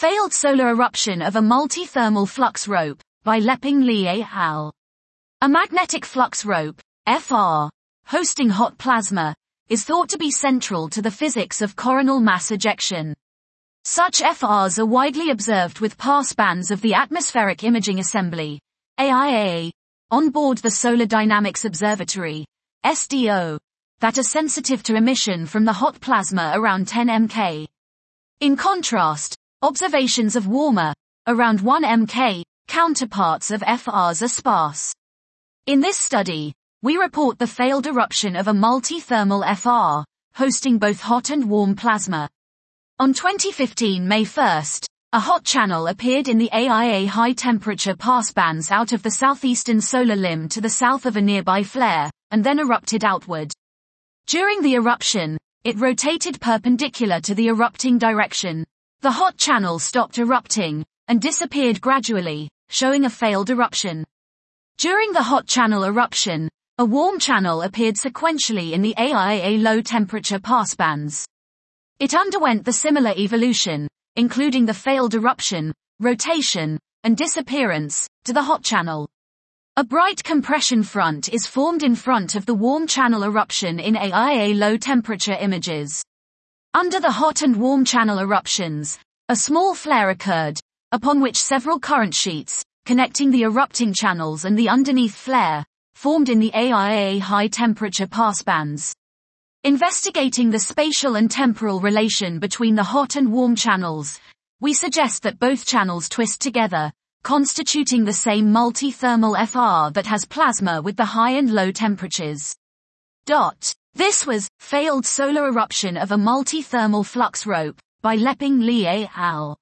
Failed solar eruption of a multi-thermal flux rope by Leping Li et al. A magnetic flux rope, FR, hosting hot plasma, is thought to be central to the physics of coronal mass ejection. Such FRs are widely observed with pass bands of the Atmospheric Imaging Assembly, AIA, on board the Solar Dynamics Observatory, SDO, that are sensitive to emission from the hot plasma around 10 mK. In contrast, observations of warmer, around 1 mK, counterparts of FRs are sparse. In this study, we report the failed eruption of a multi-thermal FR, hosting both hot and warm plasma. On 2015 May 1, a hot channel appeared in the AIA high temperature pass bands out of the southeastern solar limb to the south of a nearby flare, and then erupted outward. During the eruption, it rotated perpendicular to the erupting direction. The hot channel stopped erupting, and disappeared gradually, showing a failed eruption. During the hot channel eruption, a warm channel appeared sequentially in the AIA low temperature passbands. It underwent the similar evolution, including the failed eruption, rotation, and disappearance, to the hot channel. A bright compression front is formed in front of the warm channel eruption in AIA low temperature images. Under the hot and warm channel eruptions, a small flare occurred, upon which several current sheets, connecting the erupting channels and the underneath flare, formed in the AIA high temperature passbands. Investigating the spatial and temporal relation between the hot and warm channels, we suggest that both channels twist together, constituting the same multi-thermal FR that has plasma with the high and low temperatures. Dot. This was, failed solar eruption of a multi-thermal flux rope, by Leping Li et al.